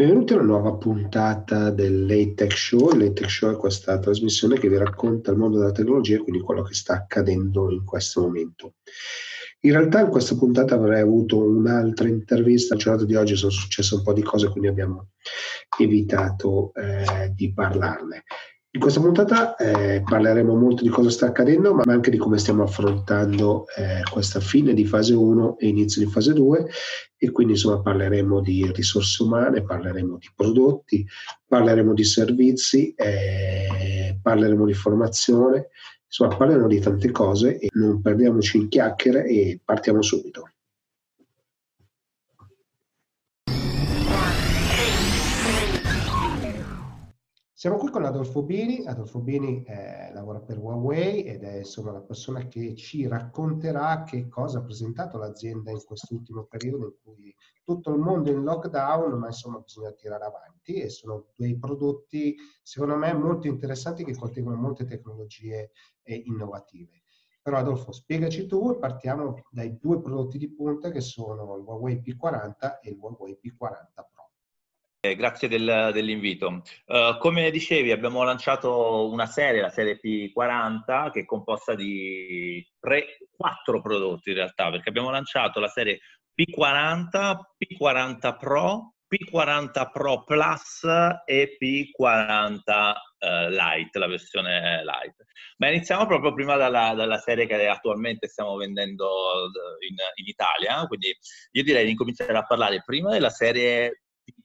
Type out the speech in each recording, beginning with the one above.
Benvenuti alla nuova puntata del Late Tech Show. Il Late Tech Show è questa trasmissione che vi racconta il mondo della tecnologia e quindi quello che sta accadendo in questo momento. In realtà in questa puntata avrei avuto un'altra intervista, la giornata di oggi sono successe un po' di cose, quindi abbiamo evitato eh, di parlarne. In questa puntata eh, parleremo molto di cosa sta accadendo, ma anche di come stiamo affrontando eh, questa fine di fase 1 e inizio di fase 2 e quindi insomma parleremo di risorse umane, parleremo di prodotti, parleremo di servizi, eh, parleremo di formazione, insomma parleremo di tante cose e non perdiamoci in chiacchiere e partiamo subito. Siamo qui con Adolfo Bini. Adolfo Bini eh, lavora per Huawei ed è insomma la persona che ci racconterà che cosa ha presentato l'azienda in quest'ultimo periodo in cui tutto il mondo è in lockdown, ma insomma bisogna tirare avanti e sono dei prodotti secondo me molto interessanti che contengono molte tecnologie eh, innovative. Però Adolfo, spiegaci tu e partiamo dai due prodotti di punta che sono il Huawei P40 e il Huawei P40 Pro. Eh, grazie del, dell'invito. Uh, come dicevi, abbiamo lanciato una serie, la serie P40, che è composta di tre, quattro prodotti in realtà, perché abbiamo lanciato la serie P40, P40 Pro, P40 Pro Plus e P40 uh, eh, Lite, la versione Lite. Ma iniziamo proprio prima dalla, dalla serie che attualmente stiamo vendendo in, in Italia, quindi io direi di incominciare a parlare prima della serie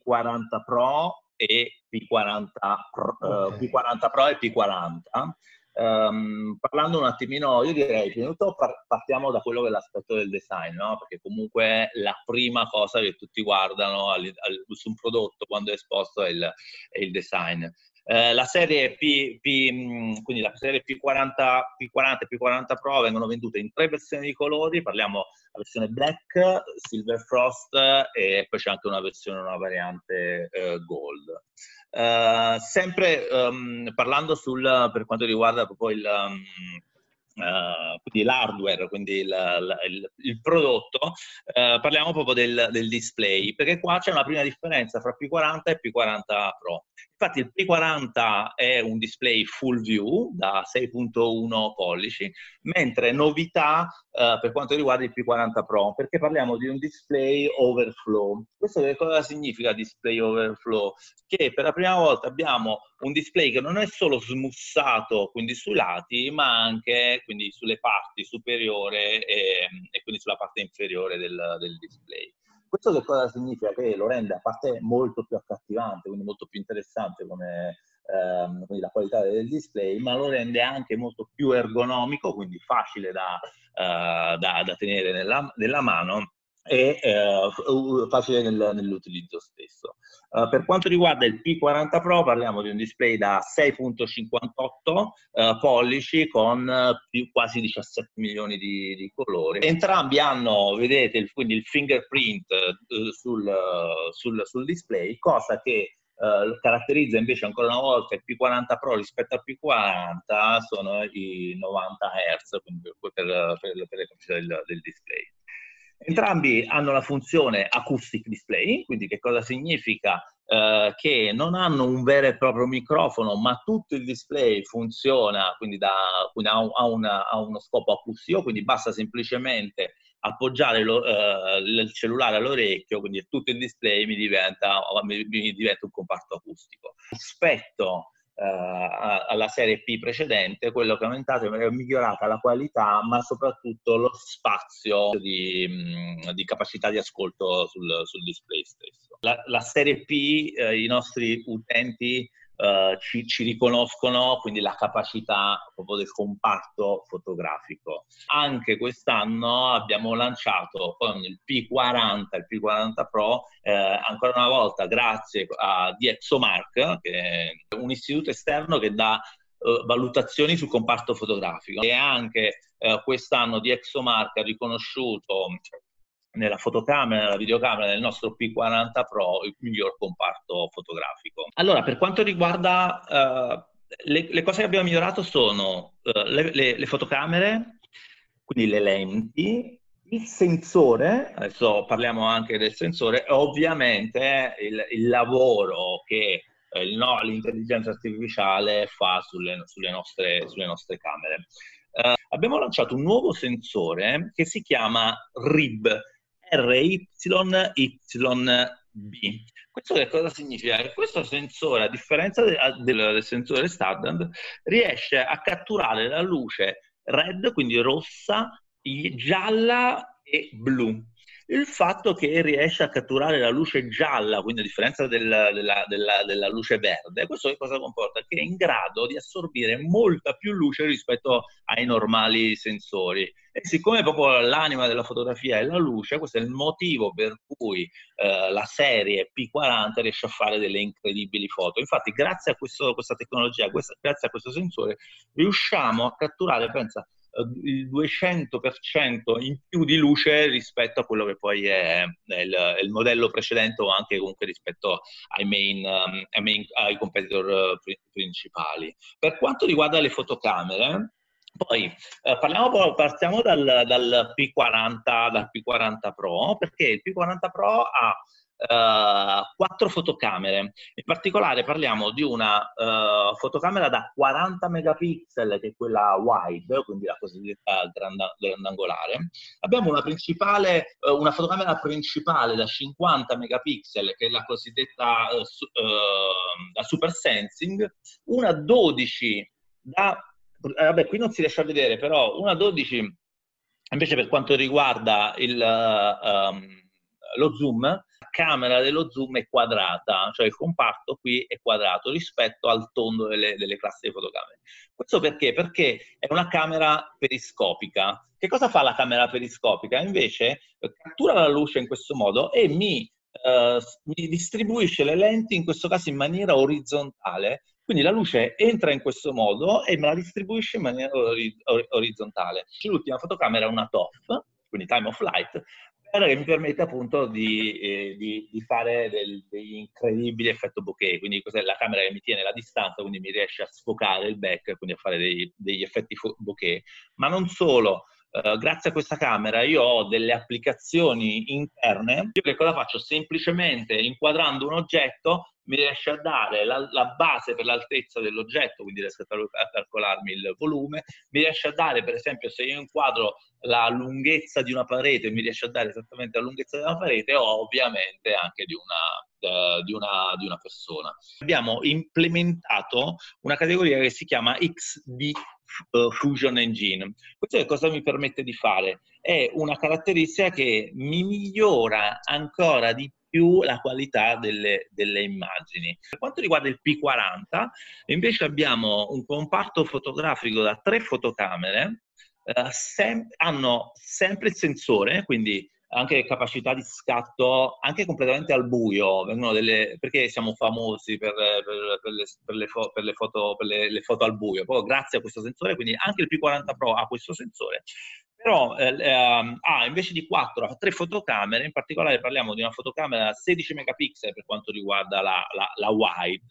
P40 Pro e P40 Pro, eh, okay. uh, P40 Pro e P40. Um, parlando un attimino, io direi, prima di tutto partiamo da quello che è l'aspetto del design, no? perché comunque la prima cosa che tutti guardano al, al, su un prodotto quando è esposto è il, è il design. Eh, la serie P, P, quindi la serie P40, P40 e P40 Pro vengono vendute in tre versioni di colori, parliamo la versione black, silver frost e poi c'è anche una versione, una variante eh, gold. Uh, sempre um, parlando sul, per quanto riguarda proprio il, um, Uh, quindi l'hardware, quindi il, il, il prodotto, uh, parliamo proprio del, del, display, perché qua c'è una prima differenza fra P40 e P40 Pro. Infatti il P40 è un display full view da 6.1 pollici, mentre novità uh, per quanto riguarda il P40 Pro, perché parliamo di un display overflow. Questo che cosa significa display overflow? Che per la prima volta abbiamo un display che non è solo smussato, quindi sui lati, ma anche quindi sulle parti superiore e, e quindi sulla parte inferiore del, del display. Questo che cosa significa? Che lo rende a parte molto più accattivante, quindi molto più interessante come ehm, la qualità del display, ma lo rende anche molto più ergonomico, quindi facile da, uh, da, da tenere nella, nella mano e eh, facile nel, nell'utilizzo stesso. Uh, per quanto riguarda il P40 Pro parliamo di un display da 6.58 uh, pollici con più, quasi 17 milioni di, di, colori. Entrambi hanno, vedete, il, quindi il fingerprint uh, sul, sul, sul, display, cosa che caratterizza invece ancora una volta il P40 Pro rispetto al P40 sono i 90 Hz per, per, per, le capacità del, del display. Entrambi hanno la funzione acoustic display, quindi che cosa significa? Eh, che non hanno un vero e proprio microfono, ma tutto il display funziona, quindi, da, quindi ha, una, ha, uno scopo acustico, quindi basta semplicemente appoggiare lo, eh, il cellulare all'orecchio, quindi tutto il display mi diventa, mi, mi diventa un comparto acustico. Rispetto alla serie P precedente, quello che è aumentato è migliorata la qualità, ma soprattutto lo spazio di, mh, di capacità di ascolto sul, sul display stesso. La, la serie P, eh, i nostri utenti Uh, ci, ci, riconoscono quindi la capacità proprio del comparto fotografico. Anche quest'anno abbiamo lanciato con il P40, il P40 Pro, eh, ancora una volta grazie a DxOMark, che è un istituto esterno che dà uh, valutazioni sul comparto fotografico e anche uh, quest'anno DxOMark ha riconosciuto nella fotocamera, nella videocamera del nostro P40 Pro il miglior comparto fotografico. Allora, per quanto riguarda uh, le, le, cose che abbiamo migliorato sono uh, le, le, le, fotocamere, quindi le lenti, il sensore, adesso parliamo anche del sensore, ovviamente il, il lavoro che eh, no, l'intelligenza artificiale fa sulle, sulle, nostre, sulle nostre, camere. Uh, abbiamo lanciato un nuovo sensore che si chiama RIB, RYYB. Questo che cosa significa? Che questo sensore, a differenza del, del, del sensore standard, riesce a catturare la luce red, quindi rossa, gialla e blu. Il fatto che riesce a catturare la luce gialla, quindi a differenza del, della, della, della, luce verde, questo che cosa comporta? Che è in grado di assorbire molta più luce rispetto ai normali sensori. E siccome proprio l'anima della fotografia è la luce, questo è il motivo per cui eh, la serie P40 riesce a fare delle incredibili foto. Infatti, grazie a questo, questa tecnologia, questa, grazie a questo sensore, riusciamo a catturare, pensa, il 200% in più di luce rispetto a quello che poi è il, il modello precedente o anche comunque rispetto ai, main, um, ai, main, ai competitor uh, principali. Per quanto riguarda le fotocamere, poi eh, parliamo, partiamo dal, dal, P40, dal P40 Pro, perché il P40 Pro ha quattro fotocamere. In particolare parliamo di una uh, fotocamera da 40 megapixel, che è quella wide, quindi la cosiddetta grandangolare. Abbiamo una, principale, uh, una fotocamera principale da 50 megapixel, che è la cosiddetta da super sensing, una 12 da... vabbè, qui non si riesce a vedere, però una 12 invece per quanto riguarda il, um, lo zoom, camera dello zoom è quadrata, cioè il comparto qui è quadrato rispetto al tondo delle, delle classi di fotocamere. Questo perché? Perché è una camera periscopica. Che cosa fa la camera periscopica? Invece eh, cattura la luce in questo modo e mi, uh, mi distribuisce le lenti, in questo caso in maniera orizzontale, quindi la luce entra in questo modo e me la distribuisce in maniera orizzontale. L'ultima fotocamera è una TOF, quindi time of flight, che mi permette appunto di, eh, di, di fare degli incredibili effetto bokeh, quindi cos'è la camera che mi tiene la distanza, quindi mi riesce a sfocare il back, quindi a fare dei, degli effetti bokeh. Ma non solo, Uh, grazie a questa camera io ho delle applicazioni interne. Io che cosa faccio? Semplicemente inquadrando un oggetto mi riesce a dare la, la base per l'altezza dell'oggetto, quindi riesco a calcolarmi il volume, mi riesce a dare per esempio se io inquadro la lunghezza di una parete, mi riesce a dare esattamente la lunghezza di una parete o ovviamente anche di una, uh, di, una, di una persona. Abbiamo implementato una categoria che si chiama XD Uh, Fusion Engine. Questo che cosa mi permette di fare? È una caratteristica che mi migliora ancora di più la qualità delle, delle immagini. Per quanto riguarda il P40, invece abbiamo un comparto fotografico da tre fotocamere, eh, sem- hanno sempre il sensore, quindi anche capacità di scatto anche completamente al buio, delle, perché siamo famosi per, per, per, le, per le, fo, le, foto, le, foto, al buio. Poi grazie a questo sensore, quindi anche il P40 Pro ha questo sensore, però eh, ha invece di 4 ha 3 fotocamere, in particolare parliamo di una fotocamera 16 megapixel per quanto riguarda la, la, la wide,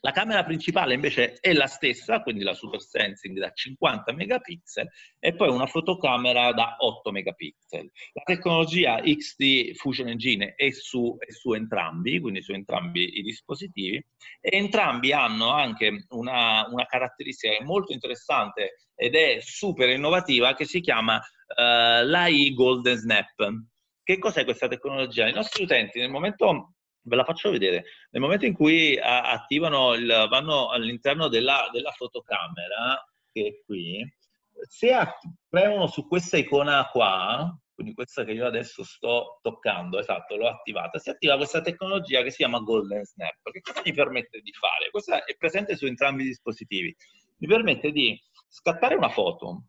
la camera principale invece è la stessa, quindi la Super Sensing da 50 megapixel e poi una fotocamera da 8 megapixel. La tecnologia XD Fusion Engine è su, è su entrambi, quindi su entrambi i dispositivi e entrambi hanno anche una, una caratteristica molto interessante ed è super innovativa che si chiama uh, l'AI Golden Snap. Che cos'è questa tecnologia? I nostri utenti nel momento ve la faccio vedere. Nel momento in cui attivano il, vanno all'interno della, della, fotocamera, che è qui, se premono su questa icona qua, quindi questa che io adesso sto toccando, esatto, l'ho attivata, si attiva questa tecnologia che si chiama Golden Snap. Che cosa mi permette di fare? Questa è presente su entrambi i dispositivi. Mi permette di scattare una foto,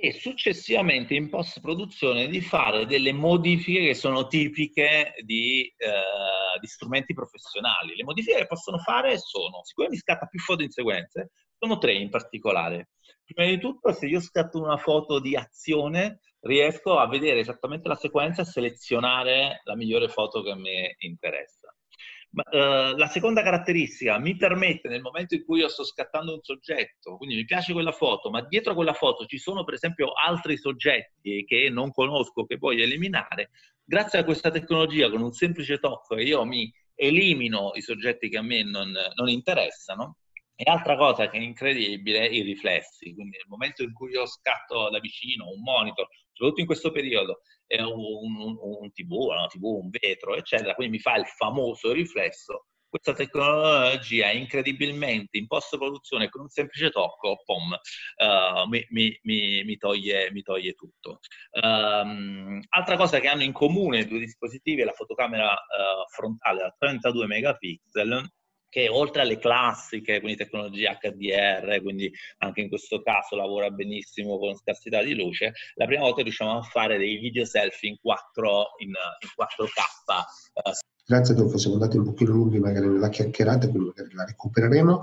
e successivamente in post-produzione di fare delle modifiche che sono tipiche di, eh, di, strumenti professionali. Le modifiche che possono fare sono, siccome mi scatta più foto in sequenze, sono tre in particolare. Prima di tutto, se io scatto una foto di azione, riesco a vedere esattamente la sequenza e selezionare la migliore foto che me interessa. Ma, uh, la seconda caratteristica mi permette nel momento in cui io sto scattando un soggetto, quindi mi piace quella foto, ma dietro a quella foto ci sono per esempio altri soggetti che non conosco, che voglio eliminare, grazie a questa tecnologia con un semplice tocco io mi elimino i soggetti che a me non, non interessano. E altra cosa che è incredibile, i riflessi. Quindi nel momento in cui io scatto da vicino un monitor, soprattutto in questo periodo, è un, un, un TV, una TV, un vetro, eccetera, quindi mi fa il famoso riflesso, questa tecnologia incredibilmente in post-produzione con un semplice tocco, pom, uh, mi, mi, mi, toglie, mi, toglie, tutto. Um, altra cosa che hanno in comune i due dispositivi è la fotocamera uh, frontale da 32 megapixel che oltre alle classiche, quindi tecnologia HDR, quindi anche in questo caso lavora benissimo con scarsità di luce, la prima volta riusciamo a fare dei video selfie in, 4, in, in 4K. Uh, Grazie Adolfo, siamo andati un pochino lunghi magari nella chiacchierata, quindi magari la recupereremo.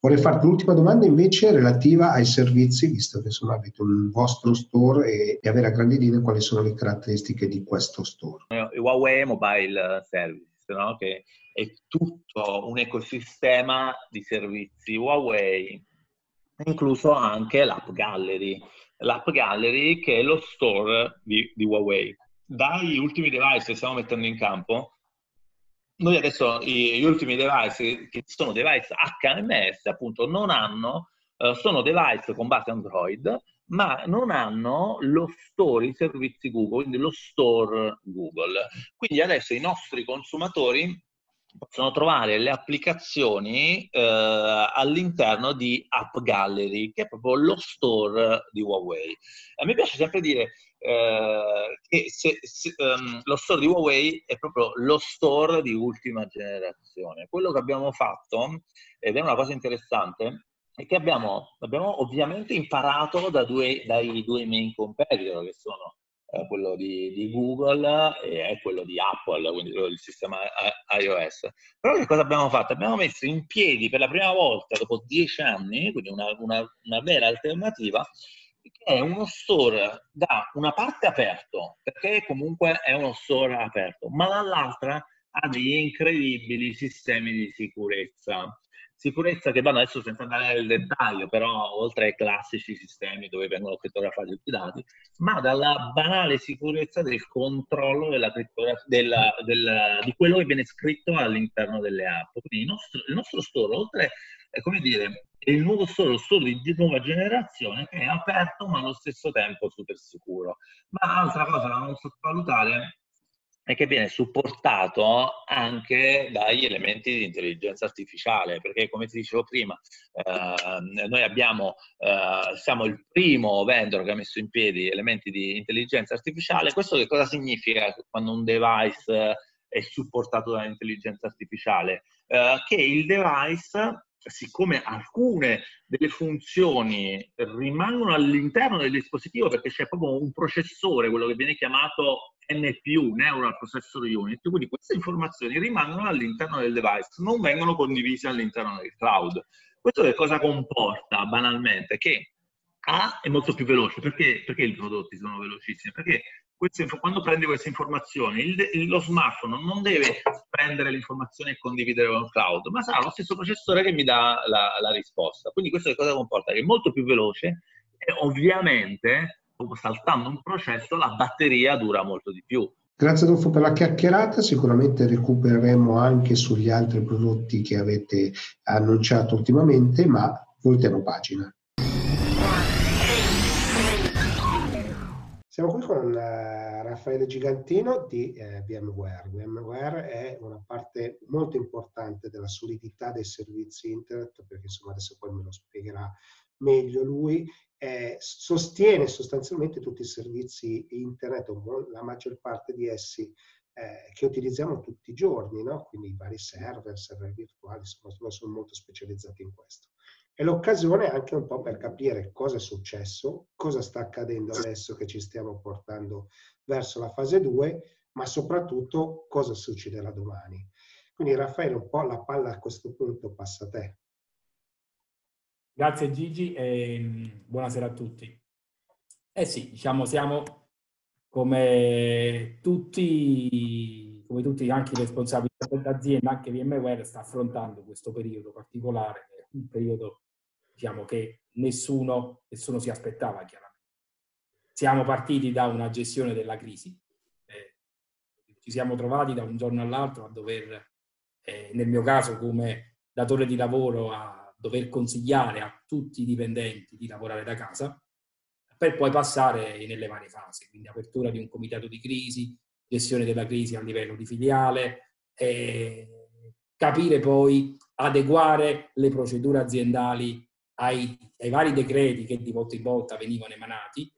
Vorrei farti l'ultima domanda invece relativa ai servizi, visto che insomma avete un vostro store e, e avere a grandi linee quali sono le caratteristiche di questo store. Il Huawei Mobile Service, no? che è tutto un ecosistema di servizi Huawei, incluso anche l'app Gallery. L'app Gallery che è lo store di, di Huawei. Dagli ultimi device che stiamo mettendo in campo, noi adesso gli ultimi device che sono device HMS appunto non hanno, uh, sono device con base Android, ma non hanno lo store, i servizi Google, quindi lo store Google. Quindi adesso i nostri consumatori possono trovare le applicazioni eh, all'interno di App Gallery, che è proprio lo store di Huawei. A me piace sempre dire eh, che se, se, um, lo store di Huawei è proprio lo store di ultima generazione. Quello che abbiamo fatto, ed è una cosa interessante, è che abbiamo, abbiamo ovviamente imparato da due, dai due main competitor, che sono eh, quello di, di, Google e quello di Apple, quindi del sistema iOS. Però che cosa abbiamo fatto? Abbiamo messo in piedi per la prima volta dopo dieci anni, quindi una, una, una vera alternativa, che è uno store da una parte aperto, perché comunque è uno store aperto, ma dall'altra ha degli incredibili sistemi di sicurezza Sicurezza che vanno adesso senza andare nel dettaglio, però oltre ai classici sistemi dove vengono crittografati tutti i dati, ma dalla banale sicurezza del controllo della della, della, di quello che viene scritto all'interno delle app. Quindi il nostro, il nostro store, oltre, è come dire, è il nuovo store, lo store di nuova generazione che è aperto ma allo stesso tempo super sicuro. Ma altra cosa da non sottovalutare e che viene supportato anche dagli elementi di intelligenza artificiale, perché come ti dicevo prima, eh, noi abbiamo, eh, siamo il primo vendor che ha messo in piedi elementi di intelligenza artificiale. Questo che cosa significa quando un device è supportato dall'intelligenza artificiale? Eh, che il device siccome alcune delle funzioni rimangono all'interno del dispositivo perché c'è proprio un processore, quello che viene chiamato NPU, Neural Processor Unit, quindi queste informazioni rimangono all'interno del device, non vengono condivise all'interno del cloud. Questo che cosa comporta banalmente? Che A è molto più veloce, perché, perché i prodotti sono velocissimi? Perché quando prendi queste informazioni, il, lo smartphone non deve prendere le informazioni e condividere con il cloud, ma sarà lo stesso processore che mi dà la, la risposta. Quindi questo che cosa comporta? Che è molto più veloce e ovviamente saltando un processo la batteria dura molto di più. Grazie Adolfo per la chiacchierata, sicuramente recupereremo anche sugli altri prodotti che avete annunciato ultimamente, ma voltiamo pagina. Siamo qui con uh, Raffaele Gigantino di uh, VMware. VMware è una parte molto importante della solidità dei servizi internet, perché insomma adesso poi me lo spiegherà meglio lui eh, sostiene sostanzialmente tutti i servizi internet, la maggior parte di essi eh, che utilizziamo tutti i giorni, no? quindi i vari server, server virtuali, insomma, sono molto specializzati in questo. È l'occasione anche un po' per capire cosa è successo, cosa sta accadendo adesso che ci stiamo portando verso la fase 2, ma soprattutto cosa succederà domani. Quindi Raffaele, un po' la palla a questo punto passa a te. Grazie Gigi e mm, buonasera a tutti. Eh sì, diciamo, siamo come tutti, come tutti anche i responsabili dell'azienda, anche VMware sta affrontando questo periodo particolare, un periodo diciamo, che nessuno, nessuno si aspettava chiaramente. Siamo partiti da una gestione della crisi, eh, ci siamo trovati da un giorno all'altro a dover, eh, nel mio caso come datore di lavoro, a dover consigliare a tutti i dipendenti di lavorare da casa, per poi passare nelle varie fasi, quindi apertura di un comitato di crisi, gestione della crisi a livello di filiale, eh, capire poi, adeguare le procedure aziendali ai, ai, vari decreti che di volta in volta venivano emanati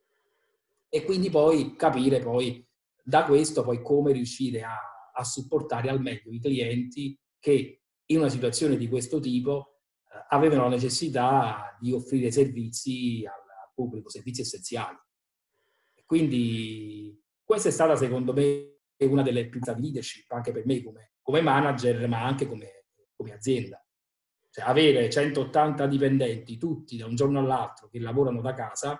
e quindi poi capire poi da questo poi come riuscire a, a supportare al meglio i clienti che in una situazione di questo tipo eh, avevano la necessità di offrire servizi al pubblico, servizi essenziali. Quindi questa è stata secondo me una delle più leadership anche per me come, come manager ma anche come, come azienda. Cioè, avere 180 dipendenti tutti da un giorno all'altro che lavorano da casa,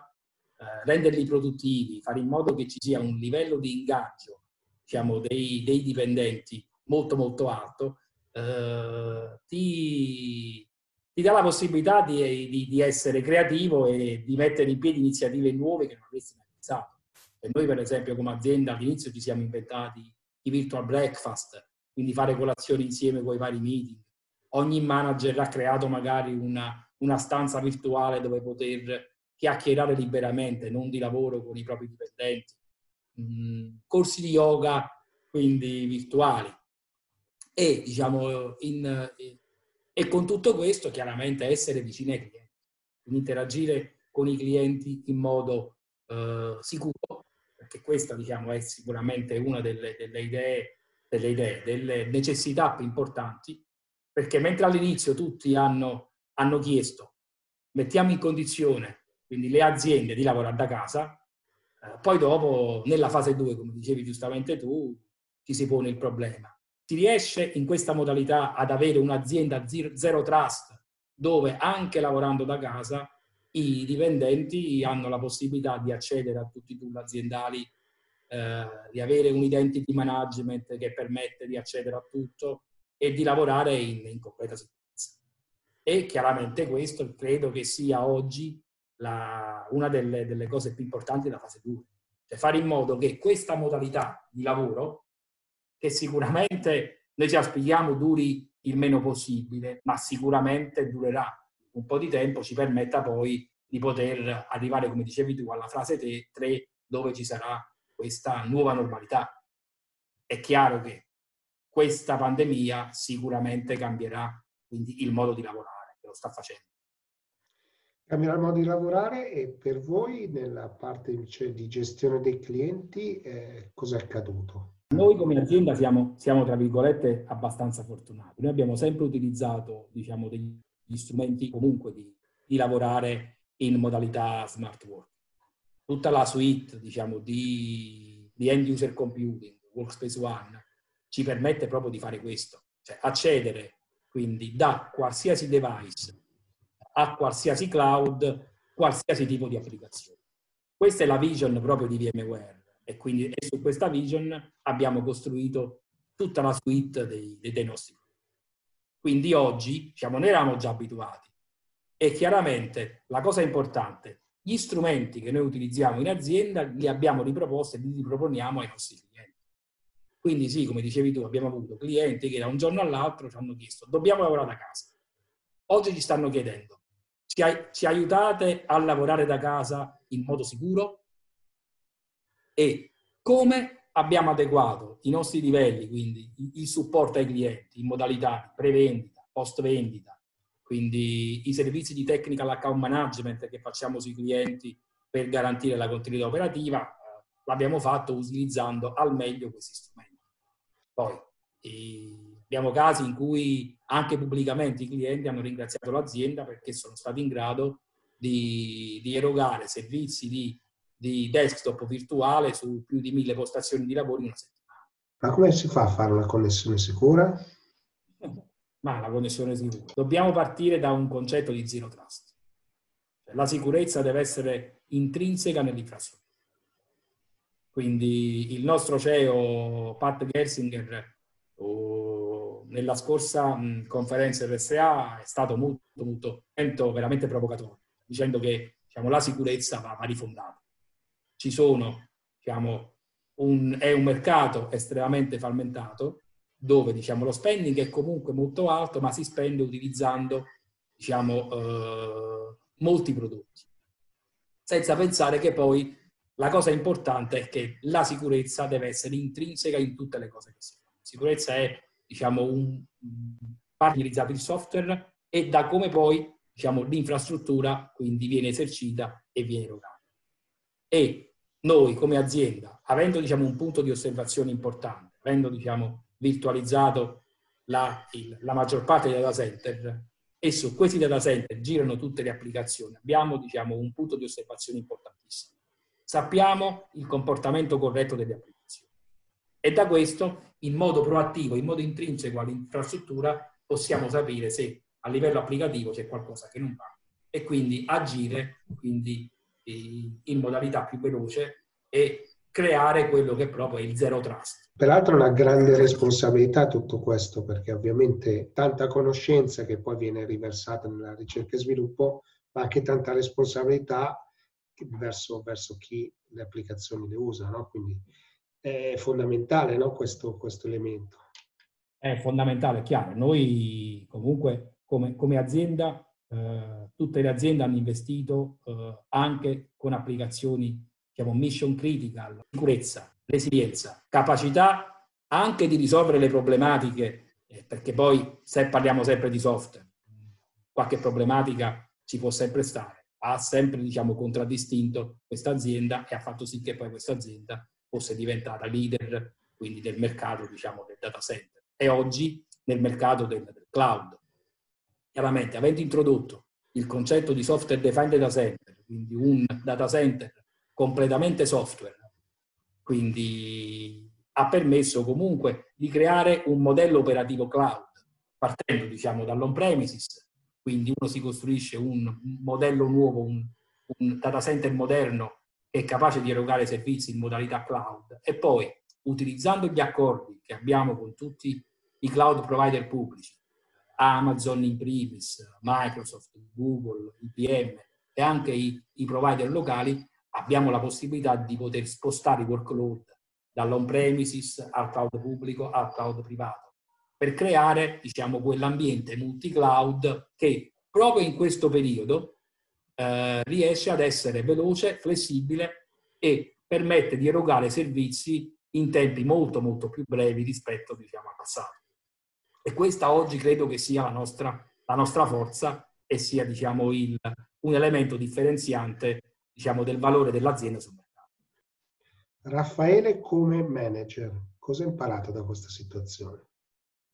eh, renderli produttivi, fare in modo che ci sia un livello di ingaggio diciamo, dei, dei dipendenti molto molto alto, eh, ti, ti dà la possibilità di, di, di, essere creativo e di mettere in piedi iniziative nuove che non avresti mai pensato. E noi, per esempio, come azienda all'inizio ci siamo inventati i virtual breakfast, quindi fare colazioni insieme con i vari meeting. Ogni manager ha creato magari una, una stanza virtuale dove poter chiacchierare liberamente, non di lavoro con i propri dipendenti. Mm, corsi di yoga, quindi virtuali. E diciamo, in, e con tutto questo chiaramente essere vicini ai clienti, interagire con i clienti in modo eh, sicuro perché questa diciamo, è sicuramente una delle, delle, idee, delle, idee, delle necessità più importanti, perché mentre all'inizio tutti hanno, hanno chiesto, mettiamo in condizione, quindi le aziende, di lavorare da casa, eh, poi dopo, nella fase 2, come dicevi giustamente tu, ci si pone il problema. Si riesce in questa modalità ad avere un'azienda zero trust, dove anche lavorando da casa i dipendenti hanno la possibilità di accedere a tutti i tool aziendali, eh, di avere un identity management che permette di accedere a tutto e di lavorare in, in completa sicurezza. E chiaramente questo credo che sia oggi la, una delle, delle, cose più importanti della fase 2. Cioè fare in modo che questa modalità di lavoro, che sicuramente noi ci aspiriamo duri il meno possibile, ma sicuramente durerà un po' di tempo ci permetta poi di poter arrivare, come dicevi tu, alla fase 3 dove ci sarà questa nuova normalità. È chiaro che questa pandemia sicuramente cambierà quindi il modo di lavorare, che lo sta facendo. Cambierà il modo di lavorare e per voi nella parte di gestione dei clienti eh, cosa è accaduto? Noi come azienda siamo, siamo, tra virgolette, abbastanza fortunati. Noi abbiamo sempre utilizzato, diciamo, degli gli strumenti comunque di, di lavorare in modalità smart work. Tutta la suite diciamo, di, di end user computing, Workspace ONE, ci permette proprio di fare questo, cioè accedere quindi da qualsiasi device a qualsiasi cloud, qualsiasi tipo di applicazione. Questa è la vision proprio di VMware e quindi e su questa vision abbiamo costruito tutta la suite dei, dei nostri quindi oggi diciamo, ne eravamo già abituati. E chiaramente la cosa importante, gli strumenti che noi utilizziamo in azienda li abbiamo riproposti e li riproponiamo ai nostri clienti. Quindi sì, come dicevi tu, abbiamo avuto clienti che da un giorno all'altro ci hanno chiesto, dobbiamo lavorare da casa. Oggi ci stanno chiedendo, ci, aiutate a lavorare da casa in modo sicuro? E come abbiamo adeguato i nostri livelli, quindi il supporto ai clienti in modalità pre-vendita, post-vendita, quindi i servizi di technical account management che facciamo sui clienti per garantire la continuità operativa, eh, l'abbiamo fatto utilizzando al meglio questi strumenti. Poi eh, abbiamo casi in cui anche pubblicamente i clienti hanno ringraziato l'azienda perché sono stati in grado di, di erogare servizi di di desktop virtuale su più di mille postazioni di lavoro in una settimana. Ma come si fa a fare una connessione sicura? Ma la connessione sicura. Dobbiamo partire da un concetto di zero trust. La sicurezza deve essere intrinseca nell'infrastruttura. Quindi il nostro CEO Pat Gersinger nella scorsa conferenza RSA è stato molto, molto lento, veramente provocatorio, dicendo che diciamo, la sicurezza va, va rifondata. Ci sono, diciamo, un, è un mercato estremamente frammentato dove diciamo, lo spending è comunque molto alto, ma si spende utilizzando diciamo, eh, molti prodotti. Senza pensare che poi la cosa importante è che la sicurezza deve essere intrinseca in tutte le cose che si fanno. Sicurezza è diciamo, un, partnerizzato il software e da come poi diciamo, l'infrastruttura quindi viene esercita e viene erogata. E noi come azienda, avendo diciamo, un punto di osservazione importante, avendo diciamo, virtualizzato la, il, la maggior parte dei data center e su questi data center girano tutte le applicazioni, abbiamo diciamo, un punto di osservazione importantissimo. Sappiamo il comportamento corretto delle applicazioni e da questo, in modo proattivo, in modo intrinseco all'infrastruttura, possiamo sapere se a livello applicativo c'è qualcosa che non va e quindi agire quindi, in modalità più veloce e creare quello che proprio è il zero trust. Peraltro una grande responsabilità tutto questo, perché ovviamente tanta conoscenza che poi viene riversata nella ricerca e sviluppo, ma anche tanta responsabilità verso, verso chi le applicazioni le usa, no? Quindi è fondamentale no? questo, questo elemento. È fondamentale, è chiaro. Noi comunque come, come azienda, eh, tutte le aziende hanno investito eh, anche con applicazioni diciamo, mission critical, sicurezza, resilienza, capacità anche di risolvere le problematiche, eh, perché poi se parliamo sempre di software, qualche problematica ci può sempre stare, ha sempre diciamo, contraddistinto questa azienda e ha fatto sì che poi questa azienda fosse diventata leader quindi del mercato diciamo, del data center e oggi nel mercato del, del cloud. Chiaramente, avendo introdotto il concetto di software defined data center, quindi un data center completamente software. Quindi ha permesso comunque di creare un modello operativo cloud, partendo diciamo dall'on-premises, quindi uno si costruisce un modello nuovo, un, un data center moderno che è capace di erogare servizi in modalità cloud. E poi utilizzando gli accordi che abbiamo con tutti i cloud provider pubblici, Amazon in primis, Microsoft, Google, IBM e anche i, i provider locali, abbiamo la possibilità di poter spostare i workload dall'on premises al cloud pubblico al cloud privato per creare diciamo quell'ambiente multi-cloud che proprio in questo periodo eh, riesce ad essere veloce, flessibile e permette di erogare servizi in tempi molto molto più brevi rispetto diciamo, al passato. E questa oggi credo che sia la nostra, la nostra forza e sia diciamo, il, un elemento differenziante diciamo, del valore dell'azienda sul mercato. Raffaele come manager, cosa ha imparato da questa situazione?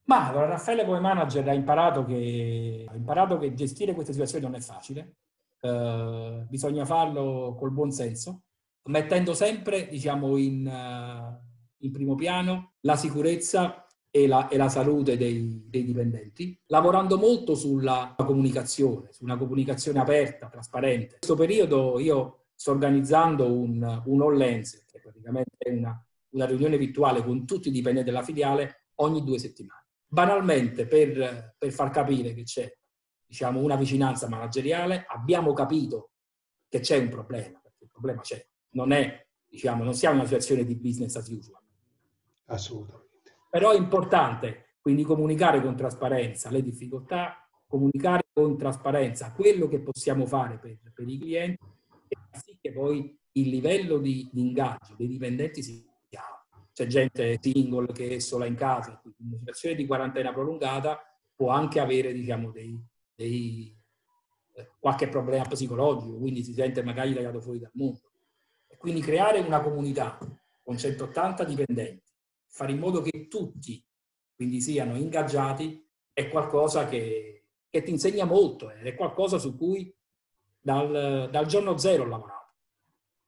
Ma allora, Raffaele come manager ha imparato che, ha imparato che gestire queste situazioni non è facile, eh, bisogna farlo col buon senso, mettendo sempre diciamo, in, uh, in primo piano la sicurezza e la, e la salute dei, dei, dipendenti, lavorando molto sulla comunicazione, su una comunicazione aperta, trasparente. In questo periodo io sto organizzando un, un all-lens, che praticamente è una, una riunione virtuale con tutti i dipendenti della filiale ogni due settimane. Banalmente, per, per far capire che c'è diciamo, una vicinanza manageriale, abbiamo capito che c'è un problema, perché il problema c'è, non è, diciamo, non siamo in una situazione di business as usual. Assolutamente. Però è importante quindi comunicare con trasparenza le difficoltà, comunicare con trasparenza quello che possiamo fare per, per i clienti e far sì che poi il livello di, di ingaggio dei dipendenti sia c'è gente single che è sola in casa, in una situazione di quarantena prolungata può anche avere diciamo, dei, dei, eh, qualche problema psicologico, quindi si sente magari tagliato fuori dal mondo. E quindi creare una comunità con 180 dipendenti fare in modo che tutti quindi siano ingaggiati è qualcosa che, che ti insegna molto ed è qualcosa su cui dal, dal, giorno zero ho lavorato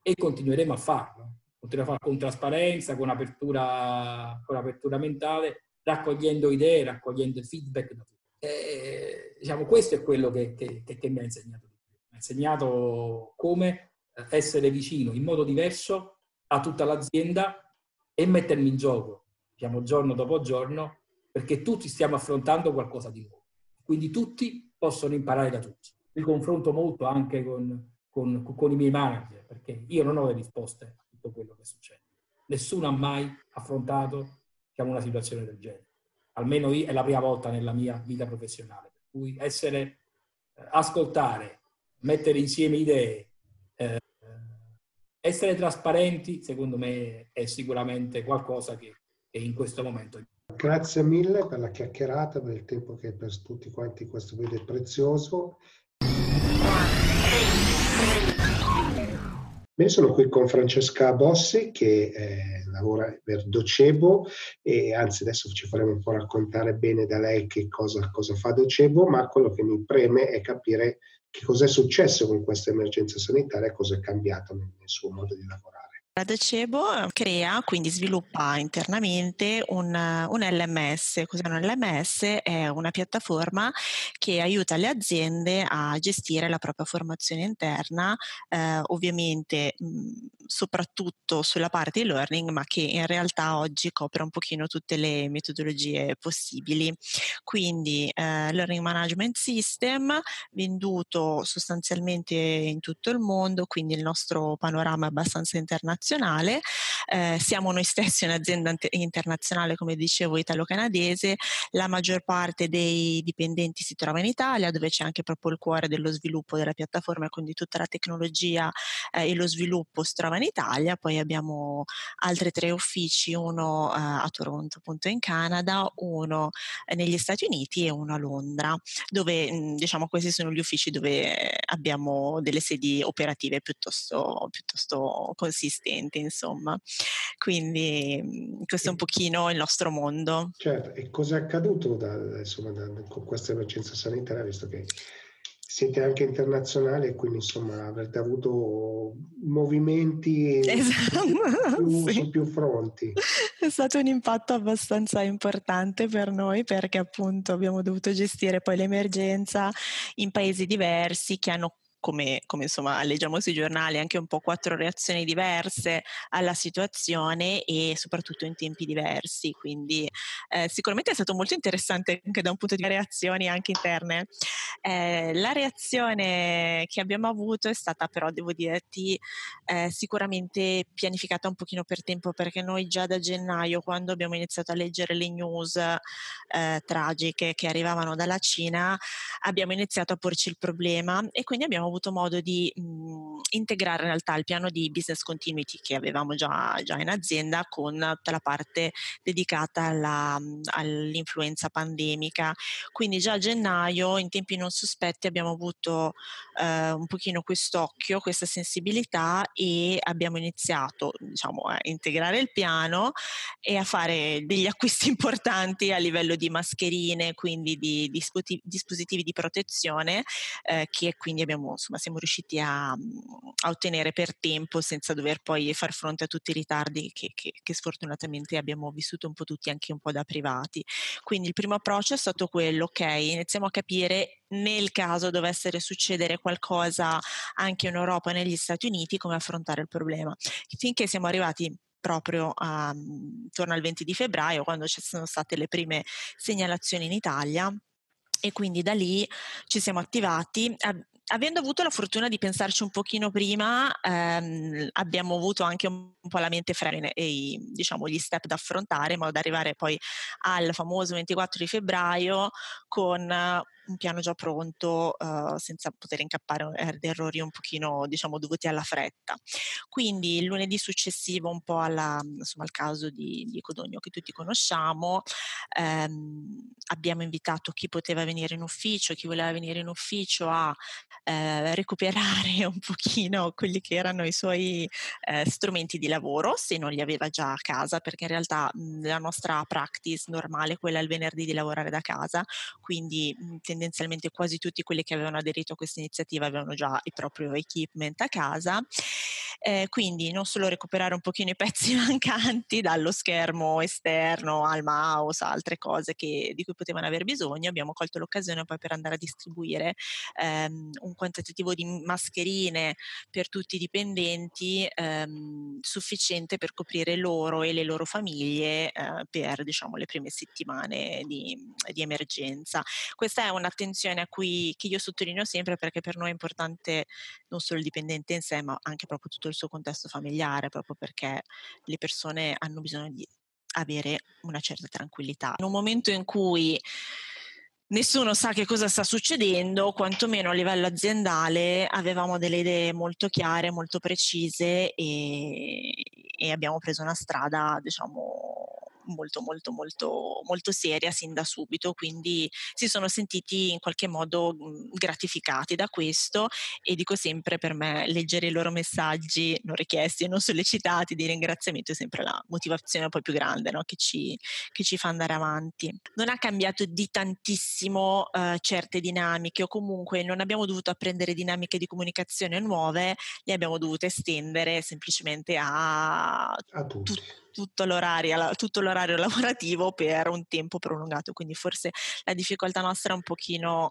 e continueremo a farlo. Continueremo a farlo con trasparenza, con apertura, con apertura mentale, raccogliendo idee, raccogliendo feedback. E, diciamo, questo è quello che, che, che, mi ha insegnato. Mi ha insegnato come essere vicino in modo diverso a tutta l'azienda e mettermi in gioco, diciamo giorno dopo giorno, perché tutti stiamo affrontando qualcosa di nuovo. Quindi tutti possono imparare da tutti. Mi confronto molto anche con, con, con i miei manager, perché io non ho le risposte tutto quello che succede. Nessuno ha mai affrontato diciamo, una situazione del genere. Almeno io, è la prima volta nella mia vita professionale. Per cui essere, eh, ascoltare, mettere insieme idee, eh, essere trasparenti, secondo me, è sicuramente qualcosa che, che in questo momento Grazie mille per la chiacchierata, per il tempo che per tutti quanti questo video è prezioso. Bene, sono qui con Francesca Bossi che eh, lavora per Docebo e anzi adesso ci faremo un po' raccontare bene da lei che cosa, cosa fa Docebo, ma quello che mi preme è capire che cosa è successo con questa emergenza sanitaria e cosa è cambiato nel, nel suo modo di lavorare. La Docebo crea, quindi sviluppa internamente un, un, LMS. Cos'è un LMS? È una piattaforma che aiuta le aziende a gestire la propria formazione interna, eh, ovviamente mh, soprattutto sulla parte e-learning, ma che in realtà oggi copre un pochino tutte le metodologie possibili. Quindi eh, Learning Management System, venduto sostanzialmente in tutto il mondo, quindi il nostro panorama è abbastanza internazionale internazionale, eh, siamo noi stessi un'azienda internazionale, come dicevo, italo-canadese, la maggior parte dei dipendenti si trova in Italia, dove c'è anche proprio il cuore dello sviluppo della piattaforma, quindi tutta la tecnologia eh, e lo sviluppo si trova in Italia, poi abbiamo altri tre uffici, uno eh, a Toronto appunto in Canada, uno negli Stati Uniti e uno a Londra, dove diciamo questi sono gli uffici dove abbiamo delle sedi operative piuttosto, piuttosto consistenti insomma. Quindi mhmm, questo è un pochino il nostro mondo. Certo, e cosa è accaduto da, insomma, da, con questa emergenza sanitaria, visto che siete anche internazionali e quindi insomma avrete avuto movimenti esatto, su, sì. su più fronti. È stato un impatto abbastanza importante per noi perché appunto abbiamo dovuto gestire poi l'emergenza in paesi diversi che hanno come, come insomma leggiamo sui giornali, anche un po' quattro reazioni diverse alla situazione e soprattutto in tempi diversi. Quindi eh, sicuramente è stato molto interessante anche da un punto di reazioni anche interne. Eh, la reazione che abbiamo avuto è stata però, devo dirti, eh, sicuramente pianificata un pochino per tempo perché noi già da gennaio, quando abbiamo iniziato a leggere le news eh, tragiche che arrivavano dalla Cina, abbiamo iniziato a porci il problema e quindi abbiamo avuto modo di mh, mhmm, integrare in realtà il piano di business continuity che avevamo già, già in azienda con tutta la parte dedicata alla, mhmm, all'influenza pandemica. Quindi già a gennaio, in tempi non sospetti, abbiamo avuto eh, un pochino quest'occhio, questa sensibilità e abbiamo iniziato diciamo, a integrare il piano e a fare degli acquisti importanti a livello di mascherine, quindi di dispositivi di protezione eh, che quindi abbiamo insomma, siamo riusciti a, a, ottenere per tempo senza dover poi far fronte a tutti i ritardi che, che, che, sfortunatamente abbiamo vissuto un po' tutti anche un po' da privati. Quindi il primo approccio è stato quello, ok, iniziamo a capire nel caso dovesse succedere qualcosa anche in Europa e negli Stati Uniti come affrontare il problema. Finché siamo arrivati proprio a, intorno al 20 di febbraio, quando ci sono state le prime segnalazioni in Italia, e quindi da lì ci siamo attivati avendo avuto la fortuna di pensarci un pochino prima, ehm, abbiamo avuto anche un, po' la mente fredda e diciamo, gli step da affrontare in modo da arrivare poi al famoso 24 di febbraio con un piano già pronto uh, senza poter incappare ad errori un pochino diciamo dovuti alla fretta. Quindi il lunedì successivo un po' alla, insomma, al caso di, di Codogno che tutti conosciamo ehm, abbiamo invitato chi poteva venire in ufficio, chi voleva venire in ufficio a eh, recuperare un pochino quelli che erano i suoi eh, strumenti di lavoro se non li aveva già a casa perché in realtà mh, la nostra practice normale quella il venerdì di lavorare da casa quindi mh, tendenzialmente quasi tutti quelli che avevano aderito a questa iniziativa avevano già il proprio equipment a casa. Eh, quindi non solo recuperare un pochino i pezzi mancanti dallo schermo esterno al mouse, altre cose che, di cui potevano aver bisogno, abbiamo colto l'occasione poi per andare a distribuire ehm, un quantitativo di mascherine per tutti i dipendenti ehm, sufficiente per coprire loro e le loro famiglie eh, per diciamo, le prime settimane di, di, emergenza. Questa è un'attenzione a cui io sottolineo sempre perché per noi è importante non solo il dipendente in sé, ma anche proprio tutto il suo contesto familiare, proprio perché le persone hanno bisogno di avere una certa tranquillità. In un momento in cui nessuno sa che cosa sta succedendo, quantomeno a livello aziendale avevamo delle idee molto chiare, molto precise e, e abbiamo preso una strada, diciamo, molto molto molto molto seria sin da subito, quindi si sono sentiti in qualche modo mhmm, gratificati da questo e dico sempre per me leggere i loro messaggi non richiesti e non sollecitati di ringraziamento è sempre la motivazione poi più grande no? che, ci, che, ci, fa andare avanti. Non ha cambiato di tantissimo uh, certe dinamiche o comunque non abbiamo dovuto apprendere dinamiche di comunicazione nuove, le abbiamo dovute estendere semplicemente a, a tutti. Tu- tutto l'orario, tutto l'orario lavorativo per un tempo prolungato, quindi forse la difficoltà nostra è un pochino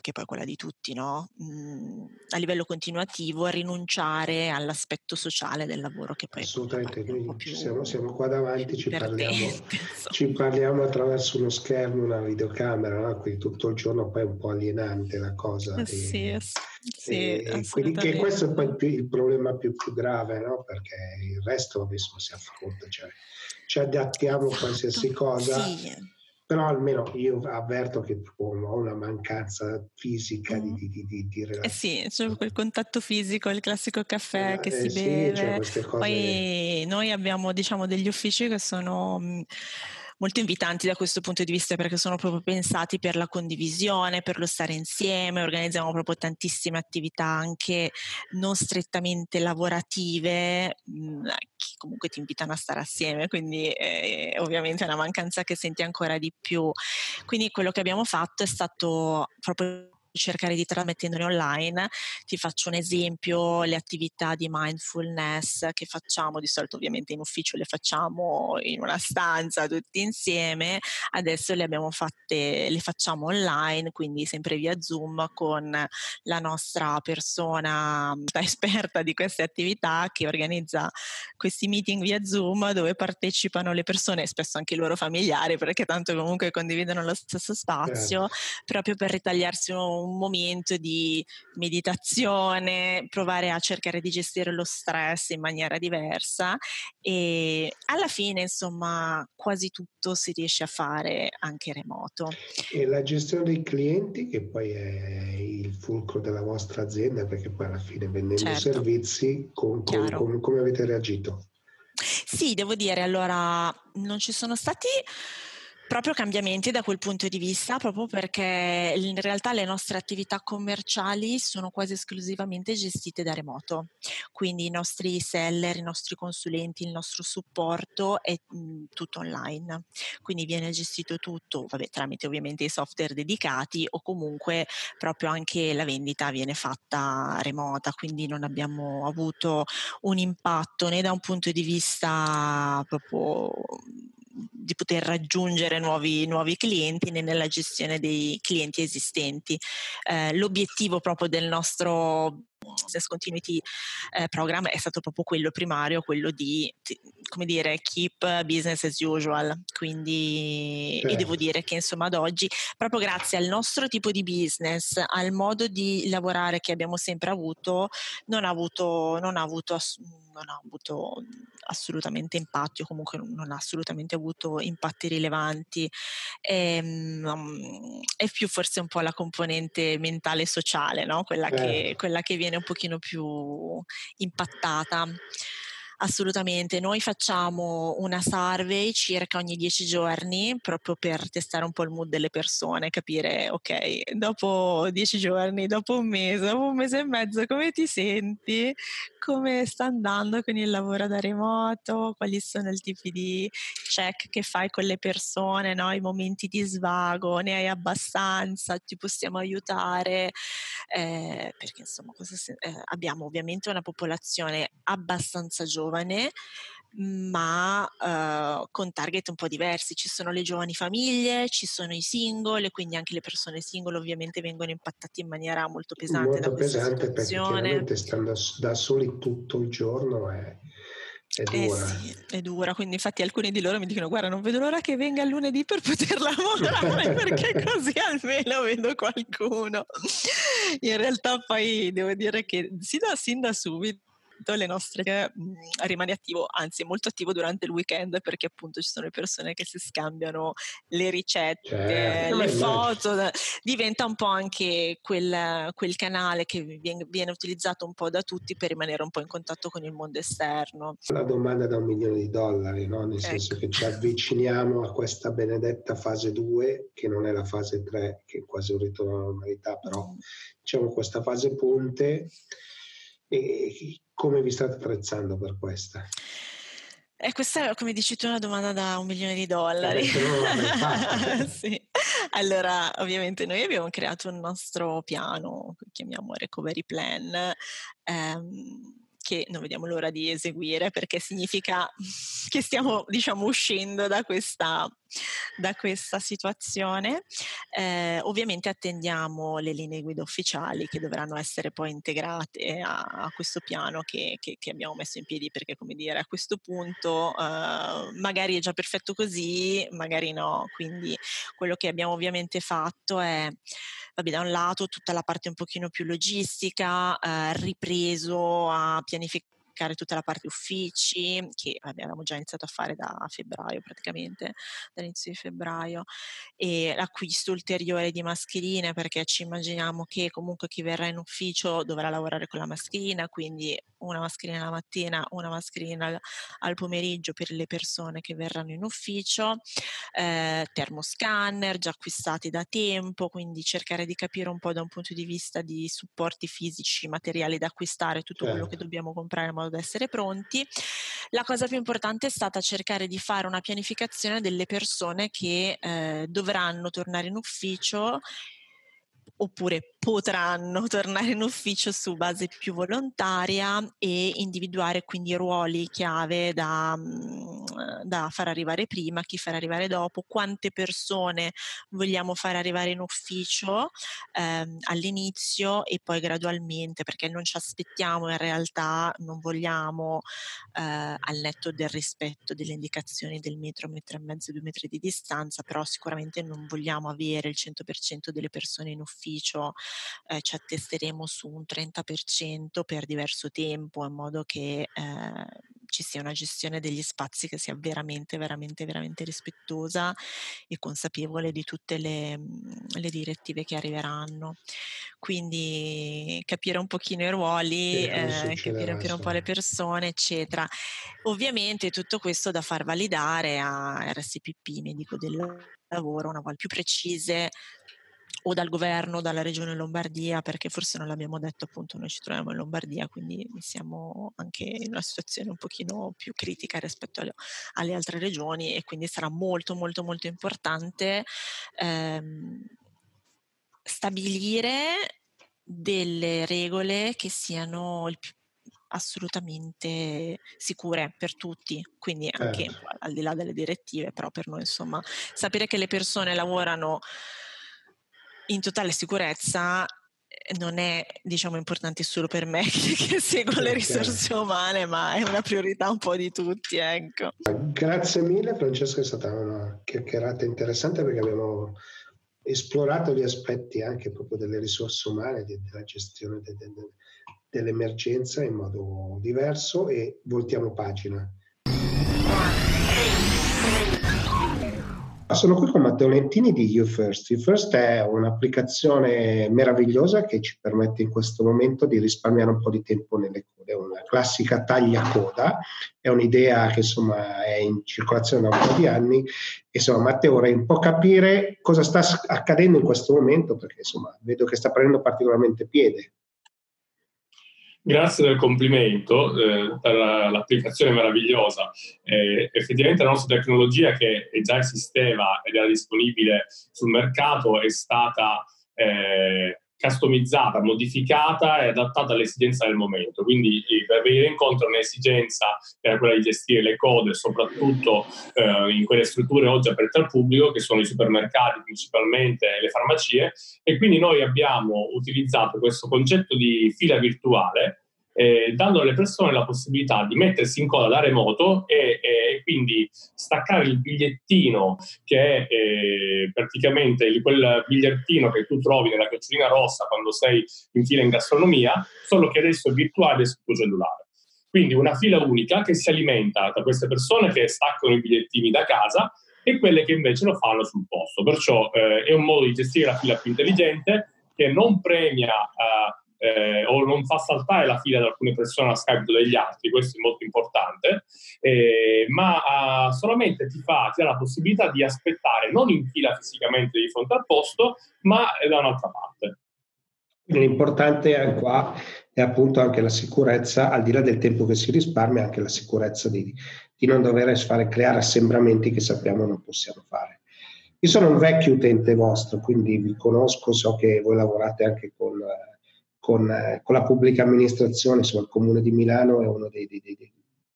che poi è quella di tutti, no? mm, a livello continuativo a rinunciare all'aspetto sociale del lavoro che poi assolutamente noi siamo, siamo, qua davanti ci parliamo, ci parliamo, attraverso uno schermo una videocamera no? quindi tutto il giorno poi è un po' alienante la cosa eh sì, e, sì, e quindi che questo è poi il, più, il problema più, più grave no? perché il resto adesso si affronta cioè ci adattiamo a qualsiasi cosa sì però almeno io avverto che ho una mancanza fisica mm. di, di, di, di relazione. Eh sì, c'è quel contatto fisico, il classico caffè eh, che si sì, beve. Cose... Poi noi abbiamo diciamo degli uffici che sono mm, molto invitanti da questo punto di vista perché sono proprio pensati per la condivisione, per lo stare insieme, organizziamo proprio tantissime attività anche non strettamente lavorative mh, che comunque ti invitano a stare assieme, quindi eh, ovviamente è una mancanza che senti ancora di più. Quindi quello che abbiamo fatto è stato proprio cercare di trasmettendone online. Ti faccio un esempio, le attività di mindfulness che facciamo, di solito ovviamente in ufficio le facciamo in una stanza tutti insieme, adesso le abbiamo fatte, le facciamo online, quindi sempre via Zoom con la nostra persona esperta di queste attività che organizza questi meeting via Zoom dove partecipano le persone, spesso anche i loro familiari, perché tanto comunque condividono lo stesso spazio, certo. proprio per ritagliarsi un un momento di meditazione, provare a cercare di gestire lo stress in maniera diversa e alla fine insomma quasi tutto si riesce a fare anche remoto. E la gestione dei clienti che poi è il fulcro della vostra azienda perché poi alla fine vendendo certo. servizi com, com, com, come avete reagito? Sì, devo dire, allora non ci sono stati proprio cambiamenti da quel punto di vista, proprio perché in realtà le nostre attività commerciali sono quasi esclusivamente gestite da remoto, quindi i nostri seller, i nostri consulenti, il nostro supporto è mhmm, tutto online, quindi viene gestito tutto vabbè, tramite ovviamente i software dedicati o comunque proprio anche la vendita viene fatta remota, quindi non abbiamo avuto un impatto né da un punto di vista proprio di poter raggiungere nuovi, nuovi, clienti né nella gestione dei clienti esistenti. Eh, l'obiettivo proprio del nostro business continuity eh, program è stato proprio quello primario, quello di, come dire, keep business as usual. Quindi, certo. e devo dire che insomma ad oggi, proprio grazie al nostro tipo di business, al modo di lavorare che abbiamo sempre avuto, non ha avuto, non ha avuto, non ha avuto assolutamente impatti o comunque non ha assolutamente avuto impatti rilevanti. E, um, è più forse un po' la componente mentale e sociale, no? quella, eh. che, quella che viene un pochino più impattata. Assolutamente, noi facciamo una survey circa ogni dieci giorni proprio per testare un po' il mood delle persone, capire, ok, dopo dieci giorni, dopo un mese, dopo un mese e mezzo, come ti senti? Come sta andando con il lavoro da remoto? Quali sono i tipi di check che fai con le persone, no? i momenti di svago, ne hai abbastanza, ti possiamo aiutare? Eh, perché insomma eh, abbiamo ovviamente una popolazione abbastanza giovane giovane, ma uh, con target un po' diversi. Ci sono le giovani famiglie, ci sono i single, e quindi anche le persone single ovviamente vengono impattate in maniera molto pesante molto da questa pesante situazione. perché stando da soli tutto il giorno è, è eh dura. Eh sì, è dura, quindi infatti alcuni di loro mi dicono guarda non vedo l'ora che venga il lunedì per poter lavorare perché così almeno vedo qualcuno. In realtà poi devo dire che sin da, sin da subito le nostre mh, rimane attivo, anzi molto attivo durante il weekend perché appunto ci sono le persone che si scambiano le ricette, certo. le foto, diventa un po' anche quel, quel canale che viene, viene, utilizzato un po' da tutti per rimanere un po' in contatto con il mondo esterno. La domanda da un milione di dollari, no? nel ecco. senso che ci avviciniamo a questa benedetta fase 2 che non è la fase 3 che è quasi un ritorno alla normalità, però mm. diciamo questa fase ponte e come vi state attrezzando per questa? E eh, questa è, come dici tu, una domanda da un milione di dollari. sì. Allora, ovviamente noi abbiamo creato un nostro piano, chiamiamo Recovery Plan, ehm, che non vediamo l'ora di eseguire perché significa che stiamo diciamo uscendo da questa, da questa situazione. Eh, ovviamente attendiamo le linee guida ufficiali che dovranno essere poi integrate a, a questo piano che, che, che, abbiamo messo in piedi perché come dire a questo punto eh, magari è già perfetto così, magari no. Quindi quello che abbiamo ovviamente fatto è vabbè, da un lato tutta la parte un pochino più logistica, eh, ripreso a pianificare tutta la parte uffici, che abbiamo già iniziato a fare da febbraio praticamente, dall'inizio di febbraio, e l'acquisto ulteriore di mascherine perché ci immaginiamo che comunque chi verrà in ufficio dovrà lavorare con la mascherina, quindi una mascherina la mattina, una mascherina al pomeriggio per le persone che verranno in ufficio, eh, termoscanner già acquistati da tempo, quindi cercare di capire un po' da un punto di vista di supporti fisici, materiali da acquistare, tutto certo. quello che certo. dobbiamo comprare in modo da essere pronti. La cosa più importante è stata cercare di fare una pianificazione delle persone che eh, dovranno tornare in ufficio oppure potranno tornare in ufficio su base più volontaria e individuare quindi ruoli chiave da, mm, da far arrivare prima, chi far arrivare dopo, quante persone vogliamo far arrivare in ufficio ehm, all'inizio e poi gradualmente, perché non ci aspettiamo in realtà, non vogliamo eh, al netto del rispetto delle indicazioni del metro, metro e mezzo, due metri di distanza, però sicuramente non vogliamo avere il 100% delle persone in ufficio eh, ci attesteremo su un 30% per diverso tempo in modo che eh, ci sia una gestione degli spazi che sia veramente, veramente, veramente rispettosa e consapevole di tutte le, mhmm, le direttive che arriveranno. Quindi capire un pochino i ruoli, eh, capire un po' le persone, eccetera. Ovviamente tutto questo da far validare a RSPP, medico del lavoro, una volta più precise o dal governo, dalla regione Lombardia, perché forse non l'abbiamo detto appunto, noi ci troviamo in Lombardia, quindi siamo anche in una situazione un pochino più critica rispetto alle, alle altre regioni e quindi sarà molto molto molto importante ehm, stabilire delle regole che siano il più assolutamente sicure per tutti, quindi anche eh. al di là delle direttive, però per noi insomma sapere che le persone lavorano in totale sicurezza eh, non è diciamo importante solo per me che, seguo le risorse umane ma è una priorità un po' di tutti ecco. grazie mille Francesca è stata una chiacchierata interessante perché abbiamo esplorato gli aspetti anche proprio delle risorse umane della gestione de, de, de, dell'emergenza in modo diverso e voltiamo pagina Sono qui con Matteo Lentini di YouFirst. YouFirst è un'applicazione meravigliosa che ci permette in questo momento di risparmiare un po' di tempo nelle code. È una classica taglia coda, è un'idea che insomma è in circolazione da un po' di anni. Insomma, Matteo vorrei un po' capire cosa sta accadendo in questo momento perché insomma vedo che sta prendendo particolarmente piede. Grazie del complimento eh, per l'applicazione meravigliosa. Eh, effettivamente la nostra tecnologia che già esisteva ed era disponibile sul mercato è stata eh, customizzata, modificata e adattata alle esigenze del momento. Quindi per venire incontro a un'esigenza che era quella di gestire le code, soprattutto eh, in quelle strutture oggi aperte al pubblico, che sono i supermercati principalmente e le farmacie, e quindi noi abbiamo utilizzato questo concetto di fila virtuale eh, dando alle persone la possibilità di mettersi in coda da remoto e, e quindi staccare il bigliettino che è eh, praticamente quel bigliettino che tu trovi nella chiocciolina rossa quando sei in fila in gastronomia, solo che adesso è virtuale sul tuo cellulare. Quindi una fila unica che si alimenta da queste persone che staccano i bigliettini da casa e quelle che invece lo fanno sul posto. Perciò eh, è un modo di gestire la fila più intelligente che non premia eh, eh, o non fa saltare la fila di alcune persone a scapito degli altri, questo è molto importante, eh, ma uh, solamente ti, fa, ti dà la possibilità di aspettare non in fila fisicamente di fronte al posto, ma da un'altra parte. L'importante è qua è appunto anche la sicurezza, al di là del tempo che si risparmia, anche la sicurezza di, di non dover fare, creare assembramenti che sappiamo non possiamo fare. Io sono un vecchio utente vostro, quindi vi conosco, so che voi lavorate anche con con, eh, con, la pubblica amministrazione, insomma il Comune di Milano è uno dei, dei,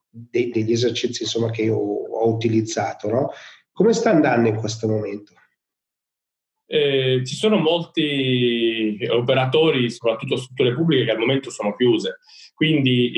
dei, degli esercizi insomma, che io ho utilizzato. No? Come sta andando in questo momento? Eh, ci sono molti operatori, soprattutto strutture pubbliche, che al momento sono chiuse. Quindi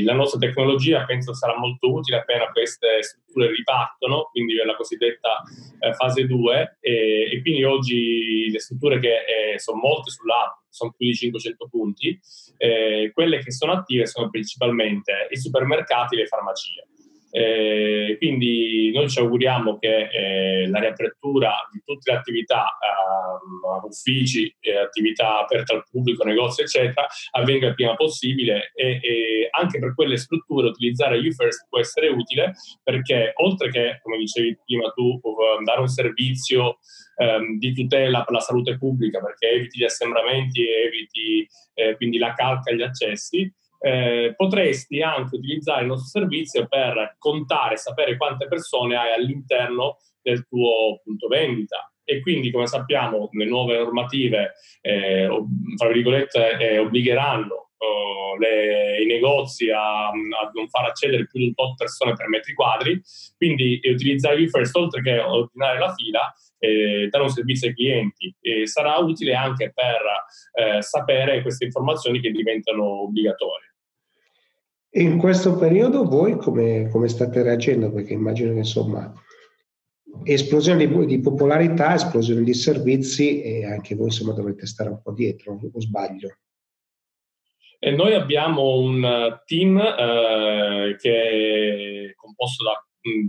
eh, la nostra tecnologia penso sarà molto utile appena queste strutture ripartono, quindi la cosiddetta eh, fase 2. E, e, quindi oggi le strutture che eh, sono molte sull'app, sono più di 500 punti, eh, quelle che sono attive sono principalmente i supermercati e le farmacie. Eh, quindi noi ci auguriamo che eh, la riapertura di tutte le attività, eh, uffici, attività aperte al pubblico, negozi, eccetera, avvenga il prima possibile e, e anche per quelle strutture utilizzare UFirst può essere utile perché oltre che, come dicevi prima tu, dare un servizio ehm, di tutela per la salute pubblica perché eviti gli assembramenti eviti eh, quindi la calca agli accessi, eh, potresti anche utilizzare il nostro servizio per contare, sapere quante persone hai all'interno del tuo punto vendita. E quindi, come sappiamo, le nuove normative, eh, tra virgolette, eh, obbligheranno oh, le, i negozi a, a, non far accedere più di un tot persone per metri quadri. Quindi, utilizzare il first, oltre che ordinare la fila, eh, dare un servizio ai clienti e sarà utile anche per eh, sapere queste informazioni che diventano obbligatorie. In questo periodo voi come, come state reagendo? Perché immagino che insomma esplosione di, di, popolarità, esplosione di servizi e anche voi insomma dovete stare un po' dietro, o sbaglio? E noi abbiamo un team eh, che è composto da